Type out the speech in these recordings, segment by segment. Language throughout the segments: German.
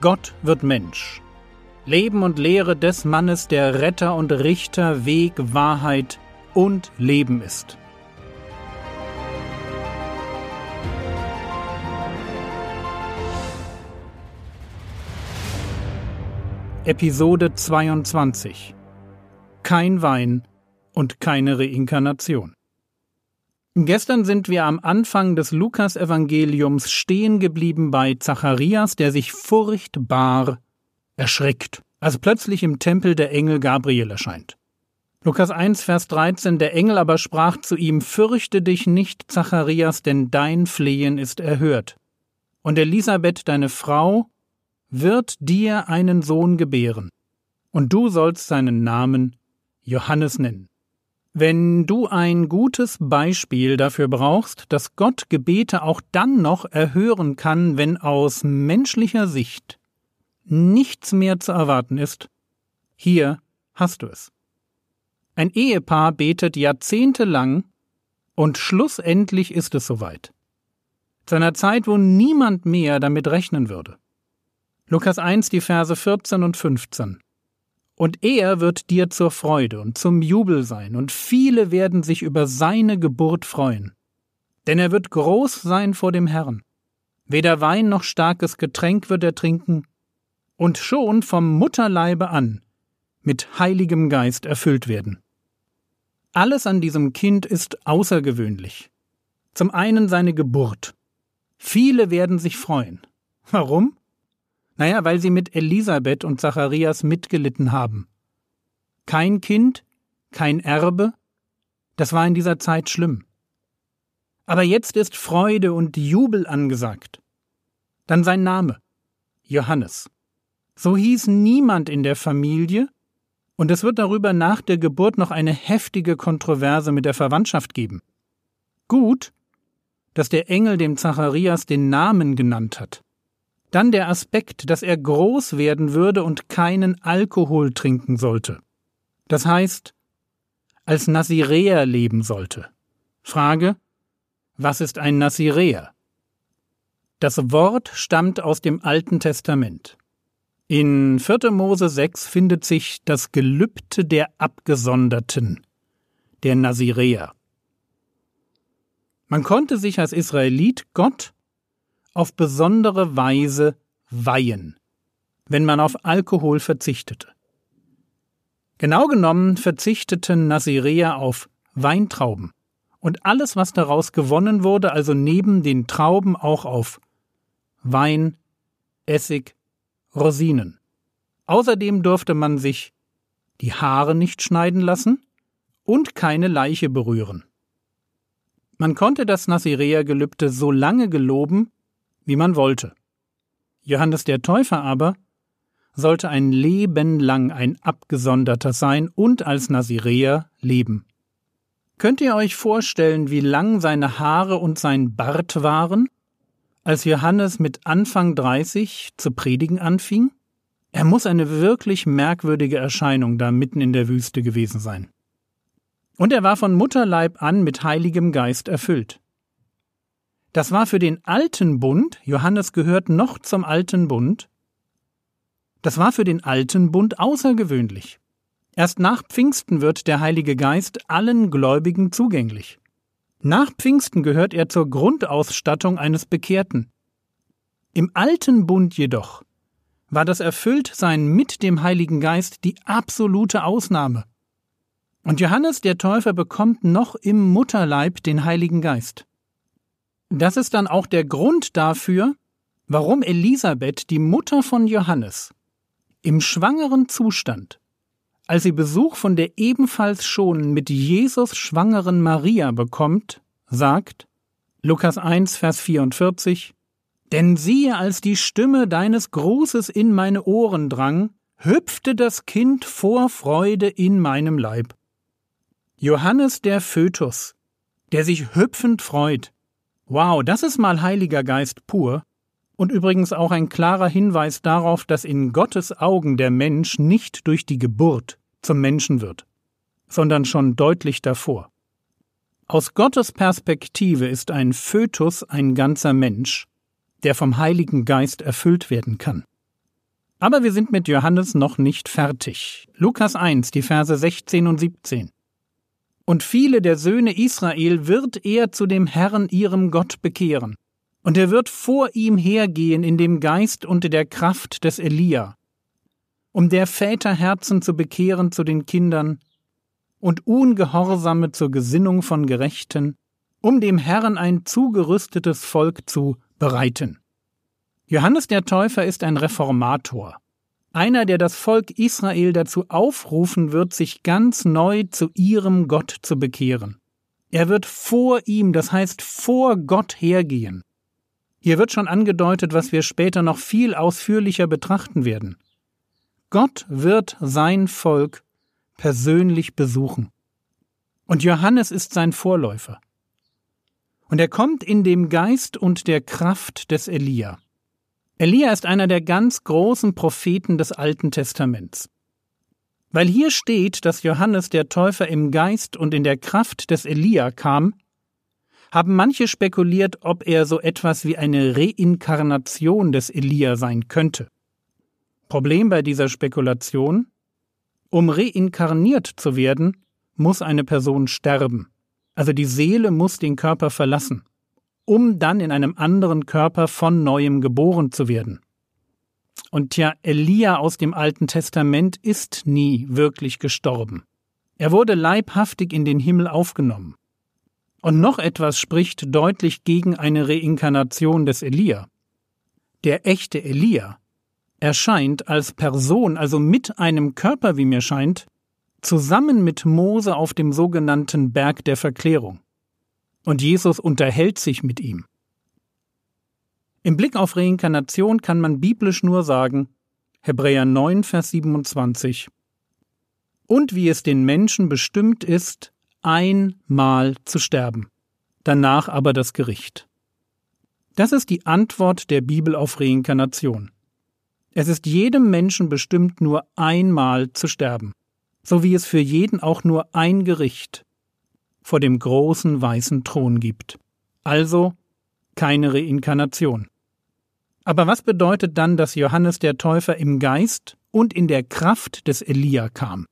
Gott wird Mensch. Leben und Lehre des Mannes, der Retter und Richter, Weg, Wahrheit und Leben ist. Episode 22 Kein Wein und keine Reinkarnation. Gestern sind wir am Anfang des Lukasevangeliums stehen geblieben bei Zacharias, der sich furchtbar erschrickt, als plötzlich im Tempel der Engel Gabriel erscheint. Lukas 1, Vers 13, der Engel aber sprach zu ihm, Fürchte dich nicht, Zacharias, denn dein Flehen ist erhört. Und Elisabeth, deine Frau, wird dir einen Sohn gebären, und du sollst seinen Namen Johannes nennen. Wenn du ein gutes Beispiel dafür brauchst, dass Gott Gebete auch dann noch erhören kann, wenn aus menschlicher Sicht nichts mehr zu erwarten ist, hier hast du es. Ein Ehepaar betet jahrzehntelang und schlussendlich ist es soweit. Zu einer Zeit, wo niemand mehr damit rechnen würde. Lukas 1, die Verse 14 und 15. Und er wird dir zur Freude und zum Jubel sein, und viele werden sich über seine Geburt freuen. Denn er wird groß sein vor dem Herrn. Weder Wein noch starkes Getränk wird er trinken, und schon vom Mutterleibe an mit heiligem Geist erfüllt werden. Alles an diesem Kind ist außergewöhnlich. Zum einen seine Geburt. Viele werden sich freuen. Warum? Naja, weil sie mit Elisabeth und Zacharias mitgelitten haben. Kein Kind, kein Erbe, das war in dieser Zeit schlimm. Aber jetzt ist Freude und Jubel angesagt. Dann sein Name Johannes. So hieß niemand in der Familie, und es wird darüber nach der Geburt noch eine heftige Kontroverse mit der Verwandtschaft geben. Gut, dass der Engel dem Zacharias den Namen genannt hat. Dann der Aspekt, dass er groß werden würde und keinen Alkohol trinken sollte. Das heißt, als Naziräer leben sollte. Frage, was ist ein Naziräer? Das Wort stammt aus dem Alten Testament. In 4. Mose 6 findet sich das Gelübde der Abgesonderten, der Naziräer. Man konnte sich als Israelit Gott auf besondere Weise weihen, wenn man auf Alkohol verzichtete. Genau genommen verzichteten Naziräer auf Weintrauben und alles, was daraus gewonnen wurde, also neben den Trauben auch auf Wein, Essig, Rosinen. Außerdem durfte man sich die Haare nicht schneiden lassen und keine Leiche berühren. Man konnte das Naziräergelübde so lange geloben, wie man wollte. Johannes der Täufer aber sollte ein Leben lang ein Abgesonderter sein und als Naziräer leben. Könnt ihr euch vorstellen, wie lang seine Haare und sein Bart waren, als Johannes mit Anfang 30 zu predigen anfing? Er muss eine wirklich merkwürdige Erscheinung da mitten in der Wüste gewesen sein. Und er war von Mutterleib an mit Heiligem Geist erfüllt. Das war für den alten Bund, Johannes gehört noch zum alten Bund, das war für den alten Bund außergewöhnlich. Erst nach Pfingsten wird der Heilige Geist allen Gläubigen zugänglich. Nach Pfingsten gehört er zur Grundausstattung eines Bekehrten. Im alten Bund jedoch war das Erfülltsein mit dem Heiligen Geist die absolute Ausnahme. Und Johannes der Täufer bekommt noch im Mutterleib den Heiligen Geist. Das ist dann auch der Grund dafür, warum Elisabeth, die Mutter von Johannes, im schwangeren Zustand, als sie Besuch von der ebenfalls schon mit Jesus schwangeren Maria bekommt, sagt, Lukas 1, Vers 44, Denn siehe, als die Stimme deines Grußes in meine Ohren drang, hüpfte das Kind vor Freude in meinem Leib. Johannes der Fötus, der sich hüpfend freut, Wow, das ist mal Heiliger Geist pur. Und übrigens auch ein klarer Hinweis darauf, dass in Gottes Augen der Mensch nicht durch die Geburt zum Menschen wird, sondern schon deutlich davor. Aus Gottes Perspektive ist ein Fötus ein ganzer Mensch, der vom Heiligen Geist erfüllt werden kann. Aber wir sind mit Johannes noch nicht fertig. Lukas 1, die Verse 16 und 17. Und viele der Söhne Israel wird er zu dem Herrn ihrem Gott bekehren. Und er wird vor ihm hergehen in dem Geist und der Kraft des Elia, um der Väter Herzen zu bekehren zu den Kindern und Ungehorsame zur Gesinnung von Gerechten, um dem Herrn ein zugerüstetes Volk zu bereiten. Johannes der Täufer ist ein Reformator, einer, der das Volk Israel dazu aufrufen wird, sich ganz neu zu ihrem Gott zu bekehren. Er wird vor ihm, das heißt vor Gott hergehen. Hier wird schon angedeutet, was wir später noch viel ausführlicher betrachten werden. Gott wird sein Volk persönlich besuchen. Und Johannes ist sein Vorläufer. Und er kommt in dem Geist und der Kraft des Elia. Elia ist einer der ganz großen Propheten des Alten Testaments. Weil hier steht, dass Johannes der Täufer im Geist und in der Kraft des Elia kam, haben manche spekuliert, ob er so etwas wie eine Reinkarnation des Elia sein könnte. Problem bei dieser Spekulation? Um reinkarniert zu werden, muss eine Person sterben. Also die Seele muss den Körper verlassen um dann in einem anderen Körper von neuem geboren zu werden. Und ja, Elia aus dem Alten Testament ist nie wirklich gestorben. Er wurde leibhaftig in den Himmel aufgenommen. Und noch etwas spricht deutlich gegen eine Reinkarnation des Elia. Der echte Elia erscheint als Person, also mit einem Körper, wie mir scheint, zusammen mit Mose auf dem sogenannten Berg der Verklärung und Jesus unterhält sich mit ihm. Im Blick auf Reinkarnation kann man biblisch nur sagen, Hebräer 9, Vers 27, und wie es den Menschen bestimmt ist, einmal zu sterben, danach aber das Gericht. Das ist die Antwort der Bibel auf Reinkarnation. Es ist jedem Menschen bestimmt, nur einmal zu sterben, so wie es für jeden auch nur ein Gericht, vor dem großen weißen Thron gibt. Also keine Reinkarnation. Aber was bedeutet dann, dass Johannes der Täufer im Geist und in der Kraft des Elia kam?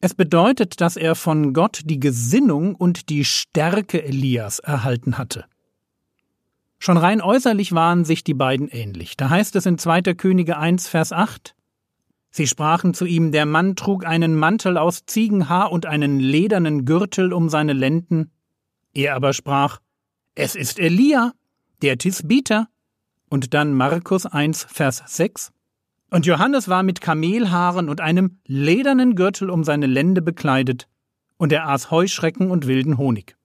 Es bedeutet, dass er von Gott die Gesinnung und die Stärke Elias erhalten hatte. Schon rein äußerlich waren sich die beiden ähnlich. Da heißt es in 2. Könige 1, Vers 8, Sie sprachen zu ihm, der Mann trug einen Mantel aus Ziegenhaar und einen ledernen Gürtel um seine Lenden. Er aber sprach, es ist Elia, der Tisbiter. Und dann Markus 1, Vers 6. Und Johannes war mit Kamelhaaren und einem ledernen Gürtel um seine Lende bekleidet, und er aß Heuschrecken und wilden Honig.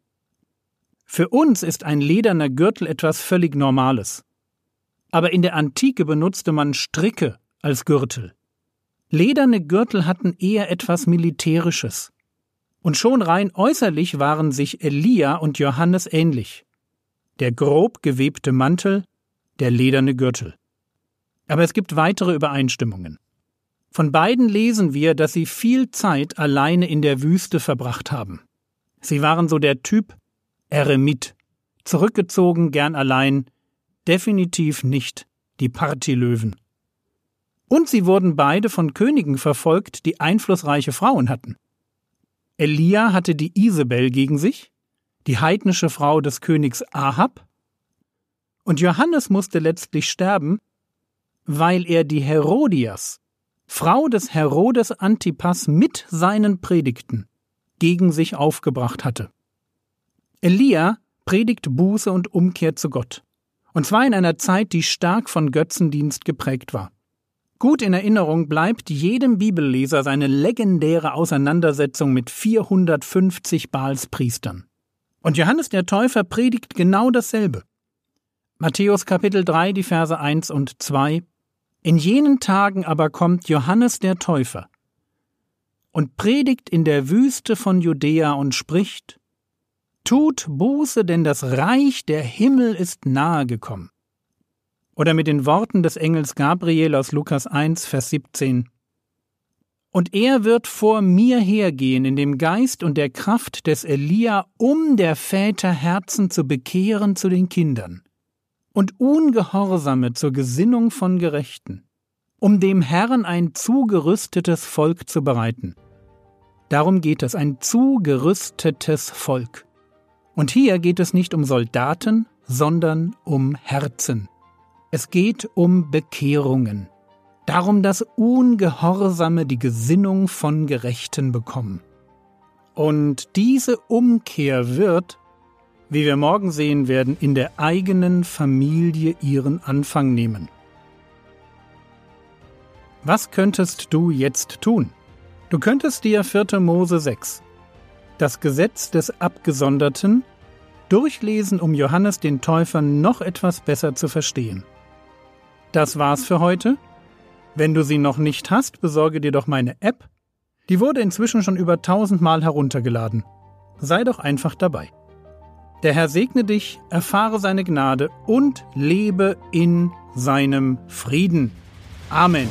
Für uns ist ein lederner Gürtel etwas völlig Normales. Aber in der Antike benutzte man Stricke als Gürtel. Lederne Gürtel hatten eher etwas Militärisches. Und schon rein äußerlich waren sich Elia und Johannes ähnlich. Der grob gewebte Mantel, der lederne Gürtel. Aber es gibt weitere Übereinstimmungen. Von beiden lesen wir, dass sie viel Zeit alleine in der Wüste verbracht haben. Sie waren so der Typ Eremit, zurückgezogen, gern allein, definitiv nicht die Partylöwen. Und sie wurden beide von Königen verfolgt, die einflussreiche Frauen hatten. Elia hatte die Isabel gegen sich, die heidnische Frau des Königs Ahab, und Johannes musste letztlich sterben, weil er die Herodias, Frau des Herodes Antipas, mit seinen Predigten gegen sich aufgebracht hatte. Elia predigt Buße und Umkehr zu Gott, und zwar in einer Zeit, die stark von Götzendienst geprägt war. Gut in Erinnerung bleibt jedem Bibelleser seine legendäre Auseinandersetzung mit 450 Baalspriestern. Und Johannes der Täufer predigt genau dasselbe. Matthäus Kapitel 3, die Verse 1 und 2. In jenen Tagen aber kommt Johannes der Täufer und predigt in der Wüste von Judäa und spricht, Tut Buße, denn das Reich der Himmel ist nahe gekommen. Oder mit den Worten des Engels Gabriel aus Lukas 1, Vers 17. Und er wird vor mir hergehen in dem Geist und der Kraft des Elia, um der Väter Herzen zu bekehren zu den Kindern und Ungehorsame zur Gesinnung von Gerechten, um dem Herrn ein zugerüstetes Volk zu bereiten. Darum geht es, ein zugerüstetes Volk. Und hier geht es nicht um Soldaten, sondern um Herzen. Es geht um Bekehrungen. Darum, dass Ungehorsame die Gesinnung von Gerechten bekommen. Und diese Umkehr wird, wie wir morgen sehen werden, in der eigenen Familie ihren Anfang nehmen. Was könntest du jetzt tun? Du könntest dir 4. Mose 6, das Gesetz des Abgesonderten, durchlesen, um Johannes den Täufer noch etwas besser zu verstehen. Das war's für heute. Wenn du sie noch nicht hast, besorge dir doch meine App. Die wurde inzwischen schon über tausendmal heruntergeladen. Sei doch einfach dabei. Der Herr segne dich, erfahre seine Gnade und lebe in seinem Frieden. Amen.